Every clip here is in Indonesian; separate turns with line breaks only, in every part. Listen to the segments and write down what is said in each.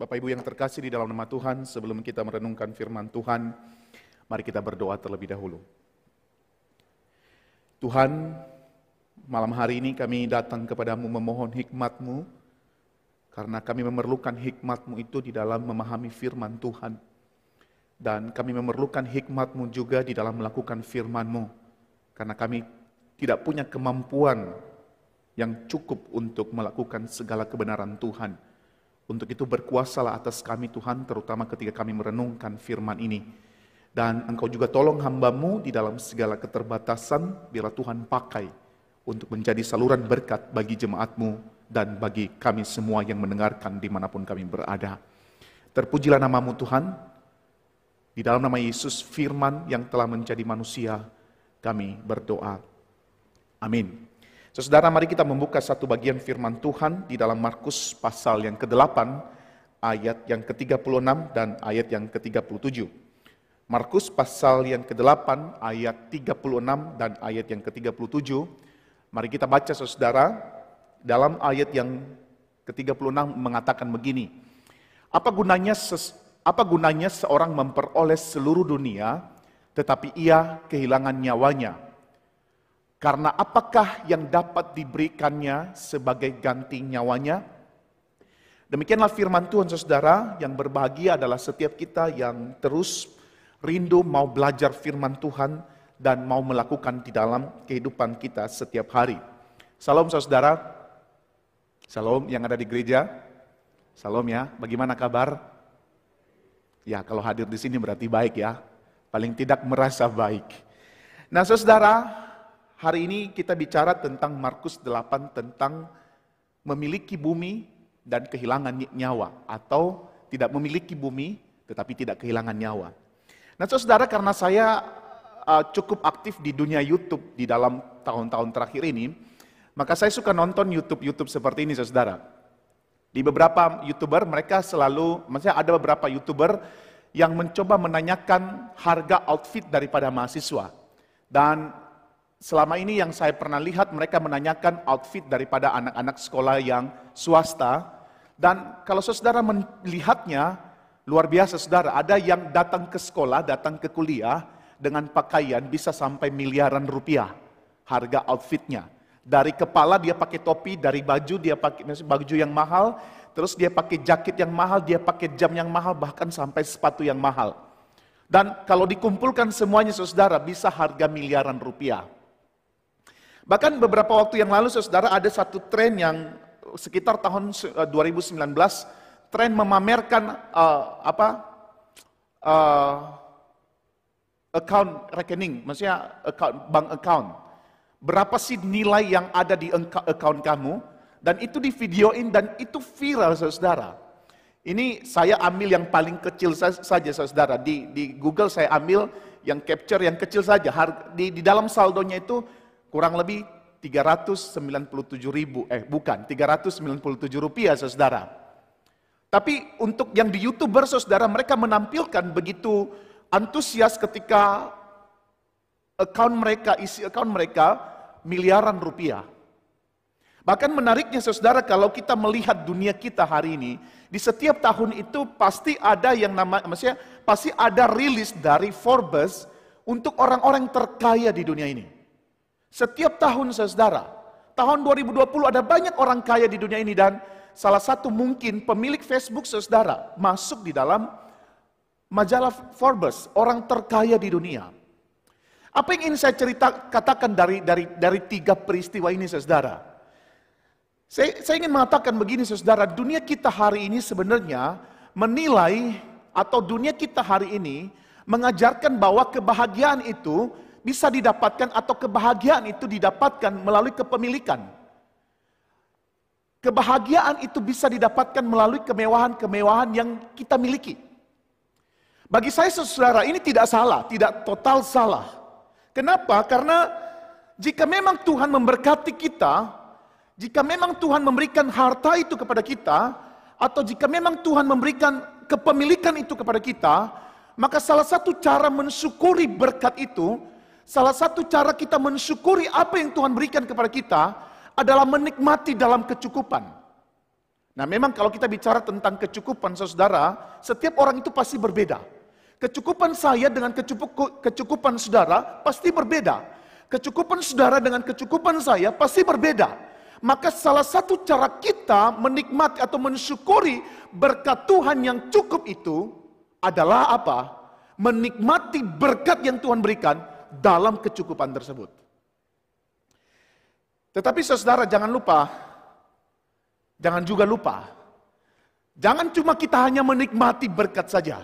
Bapak Ibu yang terkasih di dalam nama Tuhan, sebelum kita merenungkan firman Tuhan, mari kita berdoa terlebih dahulu. Tuhan, malam hari ini kami datang kepadamu memohon hikmatmu, karena kami memerlukan hikmatmu itu di dalam memahami firman Tuhan. Dan kami memerlukan hikmatmu juga di dalam melakukan firmanmu. Karena kami tidak punya kemampuan yang cukup untuk melakukan segala kebenaran Tuhan. Untuk itu berkuasalah atas kami Tuhan, terutama ketika kami merenungkan firman ini. Dan engkau juga tolong hambamu di dalam segala keterbatasan, biarlah Tuhan pakai untuk menjadi saluran berkat bagi jemaatmu dan bagi kami semua yang mendengarkan di mana pun kami berada. Terpujilah namamu Tuhan, di dalam nama Yesus firman yang telah menjadi manusia, kami berdoa. Amin. Saudara, mari kita membuka satu bagian firman Tuhan di dalam Markus pasal yang ke-8, ayat yang ke-36 dan ayat yang ke-37. Markus pasal yang ke-8, ayat 36 dan ayat yang ke-37. Mari kita baca saudara, dalam ayat yang ke-36 mengatakan begini. Apa gunanya apa gunanya seorang memperoleh seluruh dunia tetapi ia kehilangan nyawanya? Karena apakah yang dapat diberikannya sebagai ganti nyawanya? Demikianlah firman Tuhan saudara, yang berbahagia adalah setiap kita yang terus rindu mau belajar firman Tuhan dan mau melakukan di dalam kehidupan kita setiap hari. Salam saudara, salam yang ada di gereja, salam ya, bagaimana kabar? Ya kalau hadir di sini berarti baik ya, paling tidak merasa baik. Nah saudara, Hari ini kita bicara tentang Markus 8 tentang memiliki bumi dan kehilangan nyawa atau tidak memiliki bumi tetapi tidak kehilangan nyawa. Nah, Saudara karena saya uh, cukup aktif di dunia YouTube di dalam tahun-tahun terakhir ini, maka saya suka nonton YouTube-YouTube seperti ini Saudara. Di beberapa YouTuber mereka selalu maksudnya ada beberapa YouTuber yang mencoba menanyakan harga outfit daripada mahasiswa. Dan selama ini yang saya pernah lihat mereka menanyakan outfit daripada anak-anak sekolah yang swasta. Dan kalau saudara melihatnya luar biasa saudara. Ada yang datang ke sekolah datang ke kuliah dengan pakaian bisa sampai miliaran rupiah harga outfitnya. Dari kepala dia pakai topi dari baju dia pakai baju yang mahal terus dia pakai jaket yang mahal dia pakai jam yang mahal bahkan sampai sepatu yang mahal. Dan kalau dikumpulkan semuanya saudara bisa harga miliaran rupiah Bahkan beberapa waktu yang lalu saudara ada satu tren yang sekitar tahun 2019 eh, tren memamerkan uh, apa uh, account rekening, maksudnya account, bank account. Berapa sih nilai yang ada di account kamu? Dan itu di videoin dan itu viral saudara. Ini saya ambil yang paling kecil saja saudara. Di, di Google saya ambil yang capture yang kecil saja. Di, di dalam saldonya itu kurang lebih 397 ribu, eh bukan, 397 rupiah saudara. Tapi untuk yang di youtuber saudara mereka menampilkan begitu antusias ketika account mereka, isi account mereka miliaran rupiah. Bahkan menariknya saudara kalau kita melihat dunia kita hari ini, di setiap tahun itu pasti ada yang nama, maksudnya pasti ada rilis dari Forbes untuk orang-orang terkaya di dunia ini. Setiap tahun saudara, tahun 2020 ada banyak orang kaya di dunia ini dan salah satu mungkin pemilik Facebook saudara masuk di dalam majalah Forbes, orang terkaya di dunia. Apa yang ingin saya cerita katakan dari dari dari tiga peristiwa ini saudara? Saya, saya ingin mengatakan begini saudara, dunia kita hari ini sebenarnya menilai atau dunia kita hari ini mengajarkan bahwa kebahagiaan itu bisa didapatkan atau kebahagiaan itu didapatkan melalui kepemilikan. Kebahagiaan itu bisa didapatkan melalui kemewahan-kemewahan yang kita miliki. Bagi saya saudara ini tidak salah, tidak total salah. Kenapa? Karena jika memang Tuhan memberkati kita, jika memang Tuhan memberikan harta itu kepada kita, atau jika memang Tuhan memberikan kepemilikan itu kepada kita, maka salah satu cara mensyukuri berkat itu Salah satu cara kita mensyukuri apa yang Tuhan berikan kepada kita adalah menikmati dalam kecukupan. Nah memang kalau kita bicara tentang kecukupan saudara, setiap orang itu pasti berbeda. Kecukupan saya dengan kecukup, kecukupan saudara pasti berbeda. Kecukupan saudara dengan kecukupan saya pasti berbeda. Maka salah satu cara kita menikmati atau mensyukuri berkat Tuhan yang cukup itu adalah apa? Menikmati berkat yang Tuhan berikan dalam kecukupan tersebut. Tetapi saudara jangan lupa, jangan juga lupa, jangan cuma kita hanya menikmati berkat saja.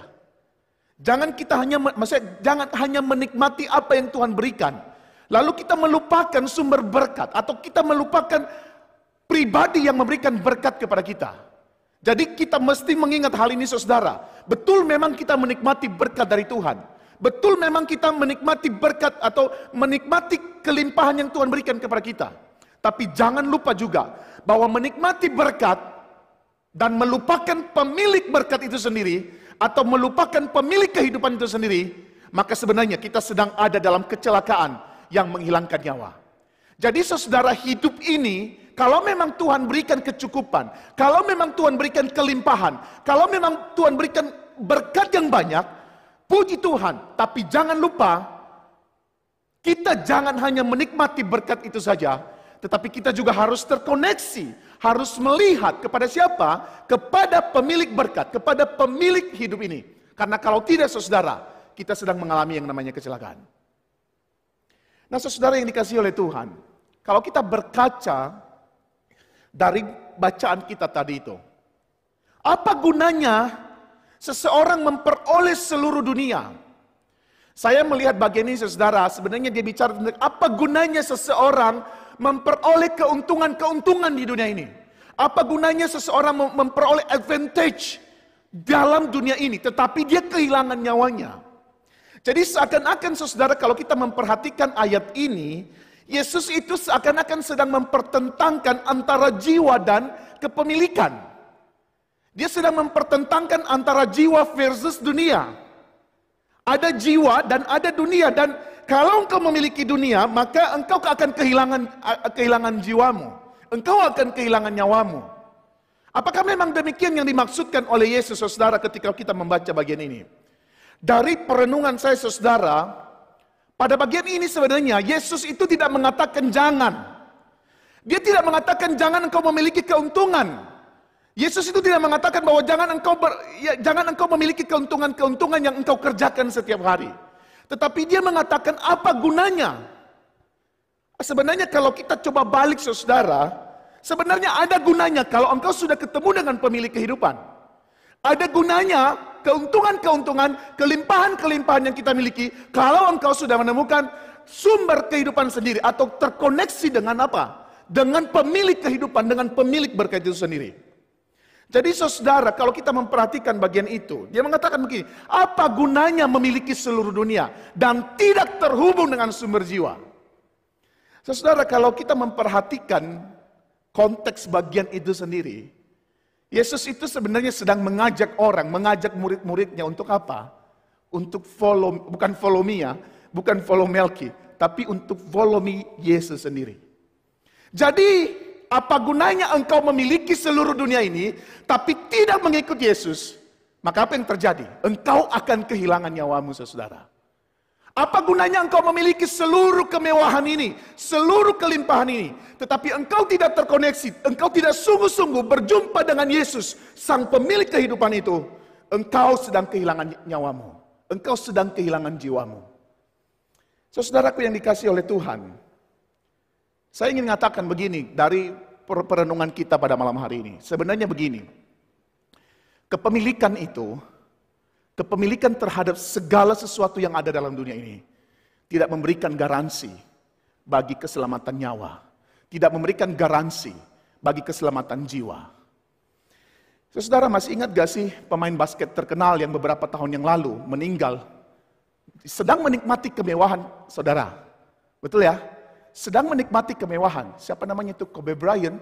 Jangan kita hanya, maksudnya jangan hanya menikmati apa yang Tuhan berikan. Lalu kita melupakan sumber berkat atau kita melupakan pribadi yang memberikan berkat kepada kita. Jadi kita mesti mengingat hal ini saudara. Betul memang kita menikmati berkat dari Tuhan. Betul memang kita menikmati berkat atau menikmati kelimpahan yang Tuhan berikan kepada kita. Tapi jangan lupa juga bahwa menikmati berkat dan melupakan pemilik berkat itu sendiri atau melupakan pemilik kehidupan itu sendiri, maka sebenarnya kita sedang ada dalam kecelakaan yang menghilangkan nyawa. Jadi saudara hidup ini kalau memang Tuhan berikan kecukupan, kalau memang Tuhan berikan kelimpahan, kalau memang Tuhan berikan berkat yang banyak, puji Tuhan. Tapi jangan lupa, kita jangan hanya menikmati berkat itu saja, tetapi kita juga harus terkoneksi, harus melihat kepada siapa? Kepada pemilik berkat, kepada pemilik hidup ini. Karena kalau tidak saudara, kita sedang mengalami yang namanya kecelakaan. Nah saudara yang dikasih oleh Tuhan, kalau kita berkaca dari bacaan kita tadi itu. Apa gunanya seseorang memperoleh seluruh dunia? Saya melihat bagian ini saudara, sebenarnya dia bicara tentang apa gunanya seseorang memperoleh keuntungan-keuntungan di dunia ini. Apa gunanya seseorang memperoleh advantage dalam dunia ini, tetapi dia kehilangan nyawanya. Jadi seakan-akan saudara kalau kita memperhatikan ayat ini, Yesus itu seakan-akan sedang mempertentangkan antara jiwa dan kepemilikan. Dia sedang mempertentangkan antara jiwa versus dunia. Ada jiwa dan ada dunia dan kalau engkau memiliki dunia, maka engkau akan kehilangan kehilangan jiwamu. Engkau akan kehilangan nyawamu. Apakah memang demikian yang dimaksudkan oleh Yesus Saudara ketika kita membaca bagian ini? Dari perenungan saya Saudara, pada bagian ini sebenarnya Yesus itu tidak mengatakan jangan. Dia tidak mengatakan jangan engkau memiliki keuntungan. Yesus itu tidak mengatakan bahwa jangan engkau ber, ya, jangan engkau memiliki keuntungan-keuntungan yang engkau kerjakan setiap hari. Tetapi dia mengatakan apa gunanya? Sebenarnya kalau kita coba balik saudara, sebenarnya ada gunanya kalau engkau sudah ketemu dengan pemilik kehidupan. Ada gunanya keuntungan-keuntungan, kelimpahan-kelimpahan yang kita miliki kalau engkau sudah menemukan sumber kehidupan sendiri atau terkoneksi dengan apa? Dengan pemilik kehidupan, dengan pemilik berkat itu sendiri. Jadi saudara, kalau kita memperhatikan bagian itu, dia mengatakan begini, apa gunanya memiliki seluruh dunia dan tidak terhubung dengan sumber jiwa? Saudara, kalau kita memperhatikan konteks bagian itu sendiri, Yesus itu sebenarnya sedang mengajak orang, mengajak murid-muridnya untuk apa? Untuk follow, bukan follow me ya, bukan follow Melki, tapi untuk follow me Yesus sendiri. Jadi, apa gunanya engkau memiliki seluruh dunia ini, tapi tidak mengikut Yesus? Maka apa yang terjadi? Engkau akan kehilangan nyawamu, saudara. Apa gunanya engkau memiliki seluruh kemewahan ini, seluruh kelimpahan ini, tetapi engkau tidak terkoneksi, engkau tidak sungguh-sungguh berjumpa dengan Yesus, sang pemilik kehidupan itu, engkau sedang kehilangan nyawamu, engkau sedang kehilangan jiwamu. Saudaraku yang dikasih oleh Tuhan, saya ingin mengatakan begini dari perenungan kita pada malam hari ini. Sebenarnya begini, kepemilikan itu kepemilikan terhadap segala sesuatu yang ada dalam dunia ini tidak memberikan garansi bagi keselamatan nyawa, tidak memberikan garansi bagi keselamatan jiwa. Saudara masih ingat gak sih pemain basket terkenal yang beberapa tahun yang lalu meninggal sedang menikmati kemewahan saudara. Betul ya? Sedang menikmati kemewahan. Siapa namanya itu? Kobe Bryant.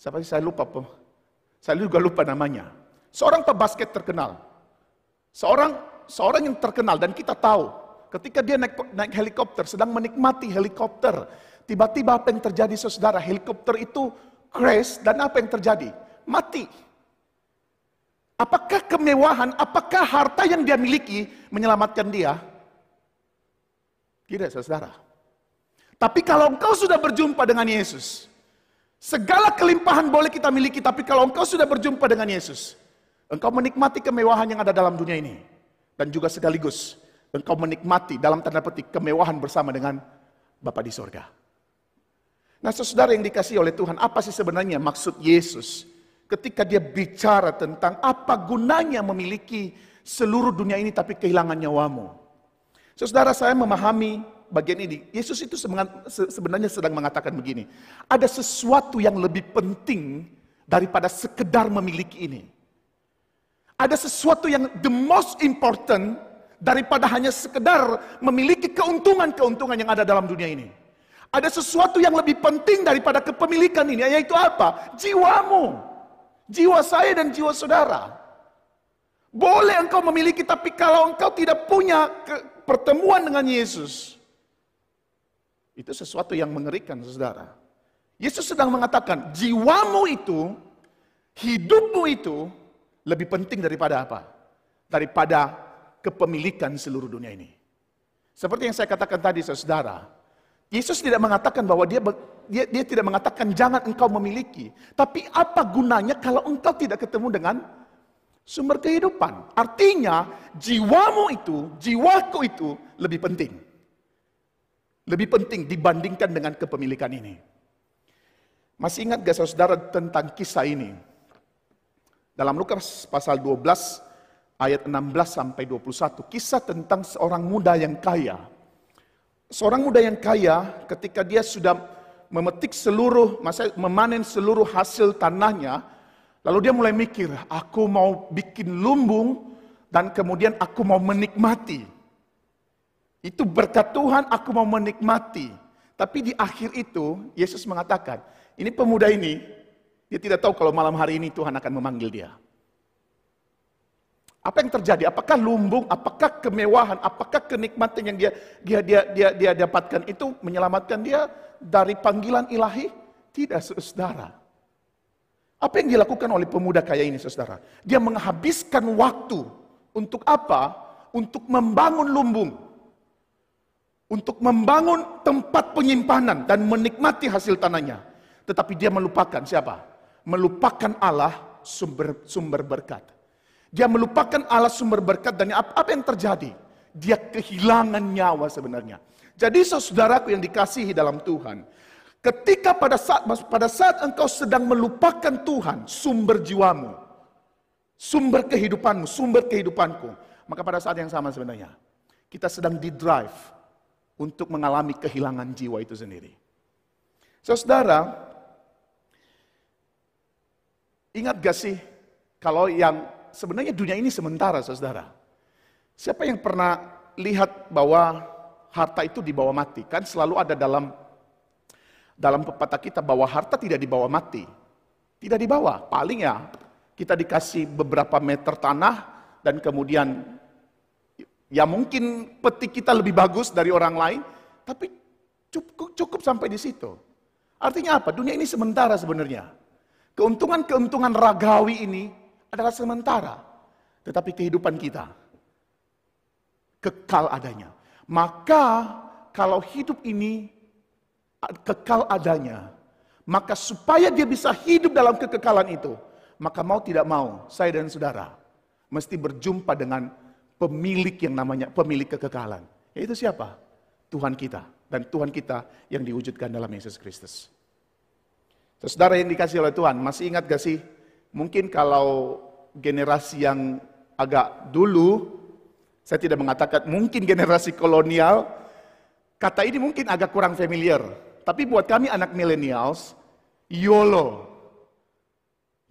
Siapa sih saya lupa. Saya juga lupa namanya. Seorang pebasket terkenal. Seorang seorang yang terkenal dan kita tahu ketika dia naik, naik helikopter sedang menikmati helikopter, tiba-tiba apa yang terjadi saudara? Helikopter itu crash dan apa yang terjadi? mati. Apakah kemewahan, apakah harta yang dia miliki menyelamatkan dia? Tidak, saudara. Tapi kalau engkau sudah berjumpa dengan Yesus, segala kelimpahan boleh kita miliki, tapi kalau engkau sudah berjumpa dengan Yesus, engkau menikmati kemewahan yang ada dalam dunia ini. Dan juga sekaligus, engkau menikmati dalam tanda petik kemewahan bersama dengan Bapa di sorga. Nah saudara yang dikasih oleh Tuhan, apa sih sebenarnya maksud Yesus ketika dia bicara tentang apa gunanya memiliki seluruh dunia ini tapi kehilangan nyawamu. Saudara saya memahami bagian ini. Yesus itu sebenarnya sedang mengatakan begini. Ada sesuatu yang lebih penting daripada sekedar memiliki ini. Ada sesuatu yang the most important daripada hanya sekedar memiliki keuntungan-keuntungan yang ada dalam dunia ini. Ada sesuatu yang lebih penting daripada kepemilikan ini, yaitu apa? Jiwamu. Jiwa saya dan jiwa saudara. Boleh engkau memiliki, tapi kalau engkau tidak punya pertemuan dengan Yesus, itu sesuatu yang mengerikan, saudara. Yesus sedang mengatakan, jiwamu itu, hidupmu itu, lebih penting daripada apa? Daripada kepemilikan seluruh dunia ini. Seperti yang saya katakan tadi, saudara, Yesus tidak mengatakan bahwa dia, dia dia tidak mengatakan jangan engkau memiliki, tapi apa gunanya kalau engkau tidak ketemu dengan sumber kehidupan? Artinya jiwamu itu, jiwaku itu lebih penting. Lebih penting dibandingkan dengan kepemilikan ini. Masih ingat gak saudara tentang kisah ini? Dalam Lukas pasal 12 ayat 16 sampai 21, kisah tentang seorang muda yang kaya Seorang muda yang kaya ketika dia sudah memetik seluruh, masa memanen seluruh hasil tanahnya, lalu dia mulai mikir, aku mau bikin lumbung dan kemudian aku mau menikmati. Itu berkat Tuhan aku mau menikmati. Tapi di akhir itu Yesus mengatakan, ini pemuda ini, dia tidak tahu kalau malam hari ini Tuhan akan memanggil dia. Apa yang terjadi? Apakah lumbung, apakah kemewahan, apakah kenikmatan yang dia dia dia dia, dia dapatkan itu menyelamatkan dia dari panggilan ilahi? Tidak, saudara. Apa yang dilakukan oleh pemuda kaya ini, saudara? Dia menghabiskan waktu untuk apa? Untuk membangun lumbung. Untuk membangun tempat penyimpanan dan menikmati hasil tanahnya. Tetapi dia melupakan siapa? Melupakan Allah sumber sumber berkat. Dia melupakan Allah sumber berkat dan apa, yang terjadi? Dia kehilangan nyawa sebenarnya. Jadi saudaraku yang dikasihi dalam Tuhan, ketika pada saat pada saat engkau sedang melupakan Tuhan, sumber jiwamu, sumber kehidupanmu, sumber kehidupanku, maka pada saat yang sama sebenarnya kita sedang di drive untuk mengalami kehilangan jiwa itu sendiri. Saudara, ingat gak sih kalau yang sebenarnya dunia ini sementara, saudara. Siapa yang pernah lihat bahwa harta itu dibawa mati? Kan selalu ada dalam dalam pepatah kita bahwa harta tidak dibawa mati. Tidak dibawa, paling ya kita dikasih beberapa meter tanah dan kemudian ya mungkin petik kita lebih bagus dari orang lain, tapi cukup, cukup sampai di situ. Artinya apa? Dunia ini sementara sebenarnya. Keuntungan-keuntungan ragawi ini adalah sementara. Tetapi kehidupan kita kekal adanya. Maka kalau hidup ini kekal adanya, maka supaya dia bisa hidup dalam kekekalan itu, maka mau tidak mau, saya dan saudara mesti berjumpa dengan pemilik yang namanya pemilik kekekalan. Yaitu siapa? Tuhan kita. Dan Tuhan kita yang diwujudkan dalam Yesus Kristus. Saudara yang dikasih oleh Tuhan, masih ingat gak sih Mungkin kalau generasi yang agak dulu, saya tidak mengatakan mungkin generasi kolonial, kata ini mungkin agak kurang familiar. Tapi buat kami anak millennials, YOLO.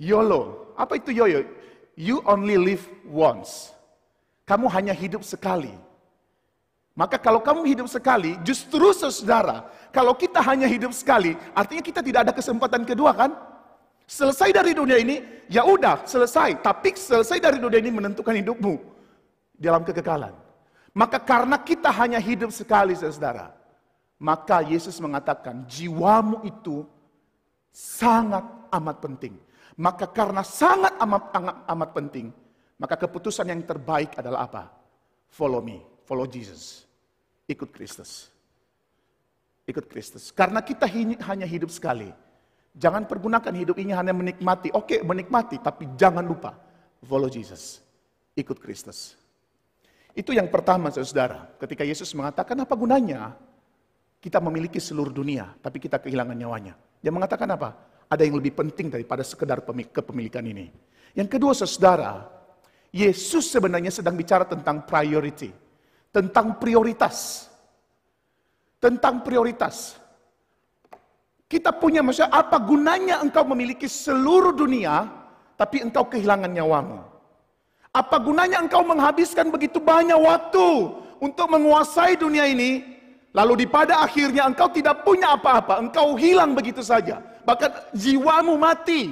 YOLO. Apa itu YOLO? You only live once. Kamu hanya hidup sekali. Maka kalau kamu hidup sekali, justru saudara, kalau kita hanya hidup sekali, artinya kita tidak ada kesempatan kedua kan? Selesai dari dunia ini, ya udah selesai. Tapi selesai dari dunia ini menentukan hidupmu dalam kekekalan. Maka karena kita hanya hidup sekali, saudara, maka Yesus mengatakan jiwamu itu sangat amat penting. Maka karena sangat amat, amat, amat penting, maka keputusan yang terbaik adalah apa? Follow me, follow Jesus. Ikut Kristus. Ikut Kristus. Karena kita hanya hidup sekali. Jangan pergunakan hidup ini hanya menikmati. Oke, menikmati, tapi jangan lupa follow Jesus. Ikut Kristus. Itu yang pertama, saudara. Ketika Yesus mengatakan apa gunanya kita memiliki seluruh dunia, tapi kita kehilangan nyawanya. Dia mengatakan apa? Ada yang lebih penting daripada sekedar kepemilikan ini. Yang kedua, saudara, Yesus sebenarnya sedang bicara tentang priority, tentang prioritas. Tentang prioritas. Kita punya maksudnya apa gunanya engkau memiliki seluruh dunia, tapi engkau kehilangan nyawamu. Apa gunanya engkau menghabiskan begitu banyak waktu untuk menguasai dunia ini, Lalu di pada akhirnya engkau tidak punya apa-apa, engkau hilang begitu saja. Bahkan jiwamu mati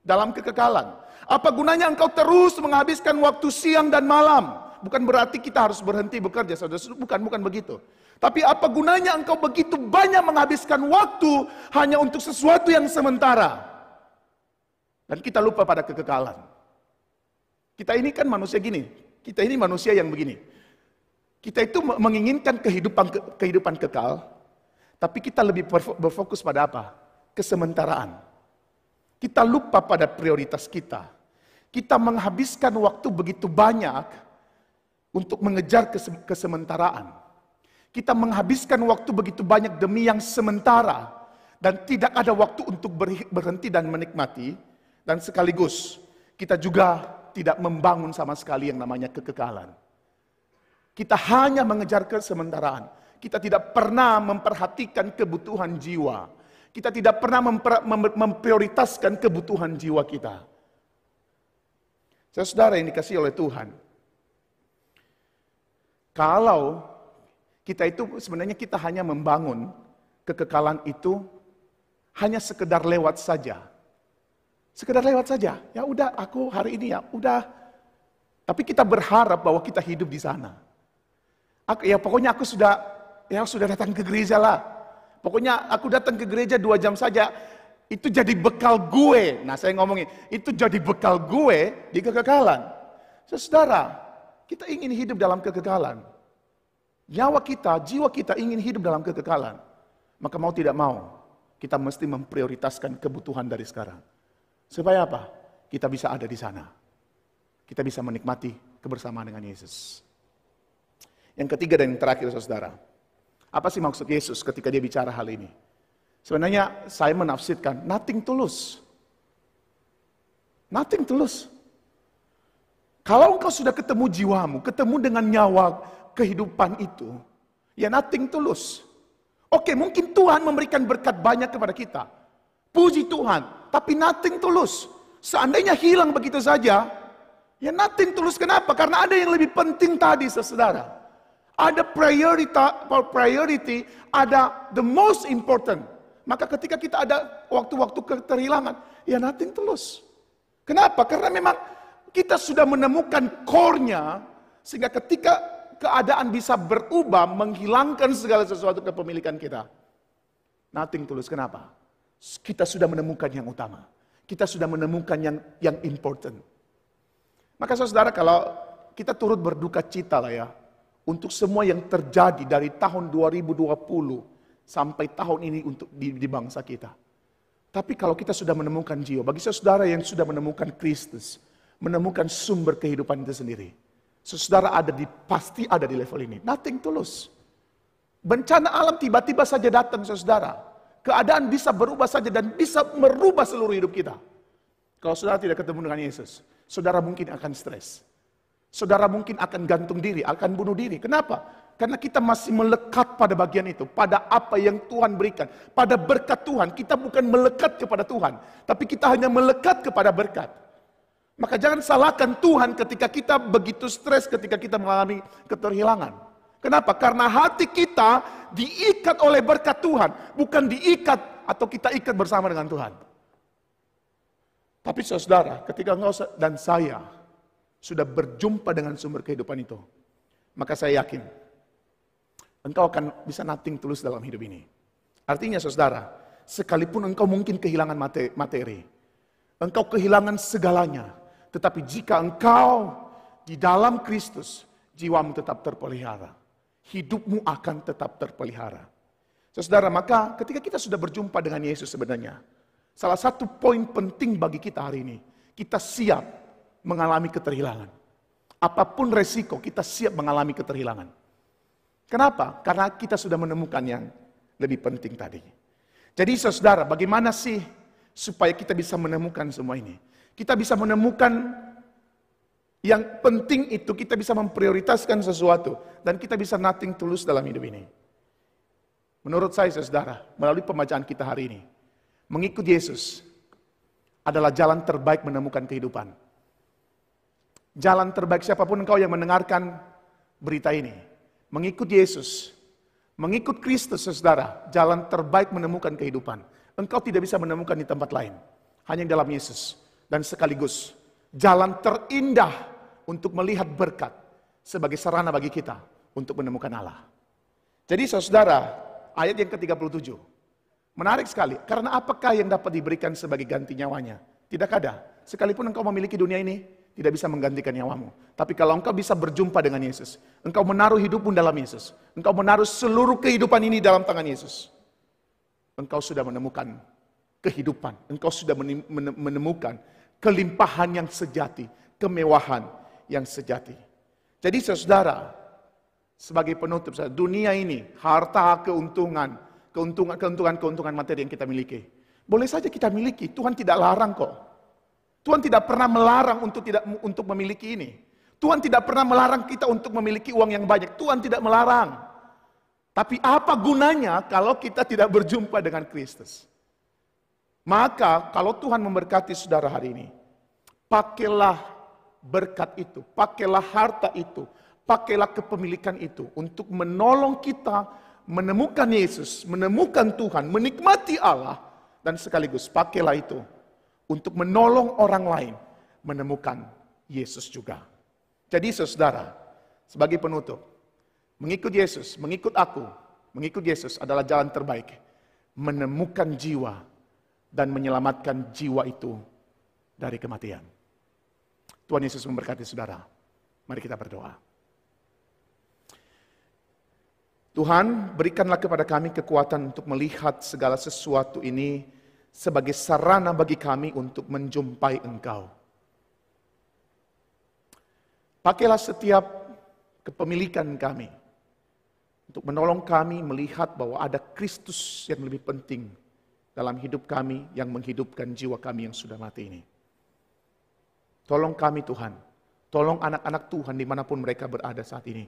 dalam kekekalan. Apa gunanya engkau terus menghabiskan waktu siang dan malam? Bukan berarti kita harus berhenti bekerja, saudara. Bukan, bukan begitu. Tapi apa gunanya engkau begitu banyak menghabiskan waktu hanya untuk sesuatu yang sementara? Dan kita lupa pada kekekalan. Kita ini kan manusia gini. Kita ini manusia yang begini. Kita itu menginginkan kehidupan kehidupan kekal, tapi kita lebih berfokus pada apa? Kesementaraan. Kita lupa pada prioritas kita. Kita menghabiskan waktu begitu banyak untuk mengejar kesementaraan. Kita menghabiskan waktu begitu banyak demi yang sementara dan tidak ada waktu untuk berhenti dan menikmati dan sekaligus kita juga tidak membangun sama sekali yang namanya kekekalan. Kita hanya mengejar kesementaraan. Kita tidak pernah memperhatikan kebutuhan jiwa. Kita tidak pernah memprioritaskan kebutuhan jiwa kita. Saudara yang dikasih oleh Tuhan. Kalau kita itu sebenarnya kita hanya membangun kekekalan itu hanya sekedar lewat saja. Sekedar lewat saja. Ya udah aku hari ini ya udah. Tapi kita berharap bahwa kita hidup di sana. Aku, ya pokoknya aku sudah ya sudah datang ke gereja lah. Pokoknya aku datang ke gereja dua jam saja. Itu jadi bekal gue. Nah saya ngomongin, itu jadi bekal gue di kekekalan. Saudara, kita ingin hidup dalam kekekalan. Nyawa kita, jiwa kita ingin hidup dalam kekekalan. Maka mau tidak mau, kita mesti memprioritaskan kebutuhan dari sekarang. Supaya apa? Kita bisa ada di sana. Kita bisa menikmati kebersamaan dengan Yesus. Yang ketiga dan yang terakhir saudara. Apa sih maksud Yesus ketika dia bicara hal ini? Sebenarnya saya menafsirkan nothing tulus. Nothing tulus. Kalau engkau sudah ketemu jiwamu, ketemu dengan nyawa kehidupan itu, ya nothing tulus. Oke, mungkin Tuhan memberikan berkat banyak kepada kita. Puji Tuhan, tapi nothing tulus. Seandainya hilang begitu saja, ya nothing tulus. Kenapa? Karena ada yang lebih penting tadi, saudara. Ada priority, priority, ada the most important. Maka ketika kita ada waktu-waktu keterhilangan, ya nothing tulus. Kenapa? Karena memang kita sudah menemukan core-nya, sehingga ketika keadaan bisa berubah, menghilangkan segala sesuatu kepemilikan kita. Nothing tulus. Kenapa? Kita sudah menemukan yang utama. Kita sudah menemukan yang yang important. Maka saudara kalau kita turut berduka cita lah ya, untuk semua yang terjadi dari tahun 2020 sampai tahun ini untuk di, di bangsa kita. Tapi kalau kita sudah menemukan jiwa, bagi saudara yang sudah menemukan Kristus, menemukan sumber kehidupan itu sendiri. Saudara ada di pasti ada di level ini. Nothing tulus. Bencana alam tiba-tiba saja datang saudara. Keadaan bisa berubah saja dan bisa merubah seluruh hidup kita. Kalau saudara tidak ketemu dengan Yesus, saudara mungkin akan stres. Saudara mungkin akan gantung diri, akan bunuh diri. Kenapa? Karena kita masih melekat pada bagian itu, pada apa yang Tuhan berikan, pada berkat Tuhan. Kita bukan melekat kepada Tuhan, tapi kita hanya melekat kepada berkat. Maka jangan salahkan Tuhan ketika kita begitu stres ketika kita mengalami keterhilangan. Kenapa? Karena hati kita diikat oleh berkat Tuhan, bukan diikat atau kita ikat bersama dengan Tuhan. Tapi saudara, ketika engkau dan saya sudah berjumpa dengan sumber kehidupan itu, maka saya yakin engkau akan bisa nating tulus dalam hidup ini. Artinya saudara, sekalipun engkau mungkin kehilangan materi, engkau kehilangan segalanya. Tetapi jika engkau di dalam Kristus, jiwamu tetap terpelihara. Hidupmu akan tetap terpelihara. Saudara, maka ketika kita sudah berjumpa dengan Yesus sebenarnya, salah satu poin penting bagi kita hari ini, kita siap mengalami keterhilangan. Apa pun resiko, kita siap mengalami keterhilangan. Kenapa? Karena kita sudah menemukan yang lebih penting tadi. Jadi saudara, bagaimana sih supaya kita bisa menemukan semua ini? Kita bisa menemukan yang penting itu kita bisa memprioritaskan sesuatu dan kita bisa nothing tulus dalam hidup ini. Menurut saya saudara, melalui pembacaan kita hari ini, mengikut Yesus adalah jalan terbaik menemukan kehidupan. Jalan terbaik siapa pun engkau yang mendengarkan berita ini. Mengikut Yesus, mengikut Kristus saudara, jalan terbaik menemukan kehidupan. Engkau tidak bisa menemukan di tempat lain. Hanya dalam Yesus. Dan sekaligus jalan terindah untuk melihat berkat sebagai sarana bagi kita untuk menemukan Allah. Jadi saudara, ayat yang ke-37. Menarik sekali, karena apakah yang dapat diberikan sebagai ganti nyawanya? Tidak ada. Sekalipun engkau memiliki dunia ini, tidak bisa menggantikan nyawamu. Tapi kalau engkau bisa berjumpa dengan Yesus, engkau menaruh hidupmu dalam Yesus, engkau menaruh seluruh kehidupan ini dalam tangan Yesus, engkau sudah menemukan kehidupan, engkau sudah menemukan kelimpahan yang sejati, kemewahan yang sejati. Jadi saudara, sebagai penutup. Dunia ini, harta, keuntungan, keuntungan, keuntungan, keuntungan materi yang kita miliki. Boleh saja kita miliki, Tuhan tidak larang kok. Tuhan tidak pernah melarang untuk tidak untuk memiliki ini. Tuhan tidak pernah melarang kita untuk memiliki uang yang banyak. Tuhan tidak melarang. Tapi apa gunanya kalau kita tidak berjumpa dengan Kristus? Maka kalau Tuhan memberkati saudara hari ini, pakailah berkat itu, pakailah harta itu, pakailah kepemilikan itu untuk menolong kita menemukan Yesus, menemukan Tuhan, menikmati Allah, dan sekaligus pakailah itu untuk menolong orang lain menemukan Yesus juga. Jadi saudara, sebagai penutup, mengikut Yesus, mengikut aku, mengikut Yesus adalah jalan terbaik. Menemukan jiwa dan menyelamatkan jiwa itu dari kematian. Tuhan Yesus memberkati saudara. Mari kita berdoa. Tuhan, berikanlah kepada kami kekuatan untuk melihat segala sesuatu ini sebagai sarana bagi kami untuk menjumpai Engkau. Pakailah setiap kepemilikan kami untuk menolong kami melihat bahwa ada Kristus yang lebih penting dalam hidup kami yang menghidupkan jiwa kami yang sudah mati ini. Tolong kami Tuhan, tolong anak-anak Tuhan di mana pun mereka berada saat ini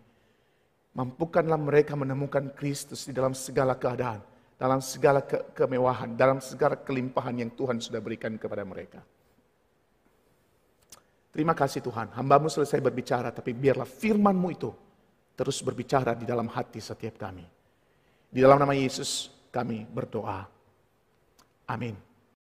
Mampukanlah mereka menemukan Kristus di dalam segala keadaan, dalam segala ke kemewahan, dalam segala kelimpahan yang Tuhan sudah berikan kepada mereka. Terima kasih Tuhan, hambamu selesai berbicara, tapi biarlah firmanmu itu terus berbicara di dalam hati setiap kami. Di dalam nama Yesus kami berdoa. Amin.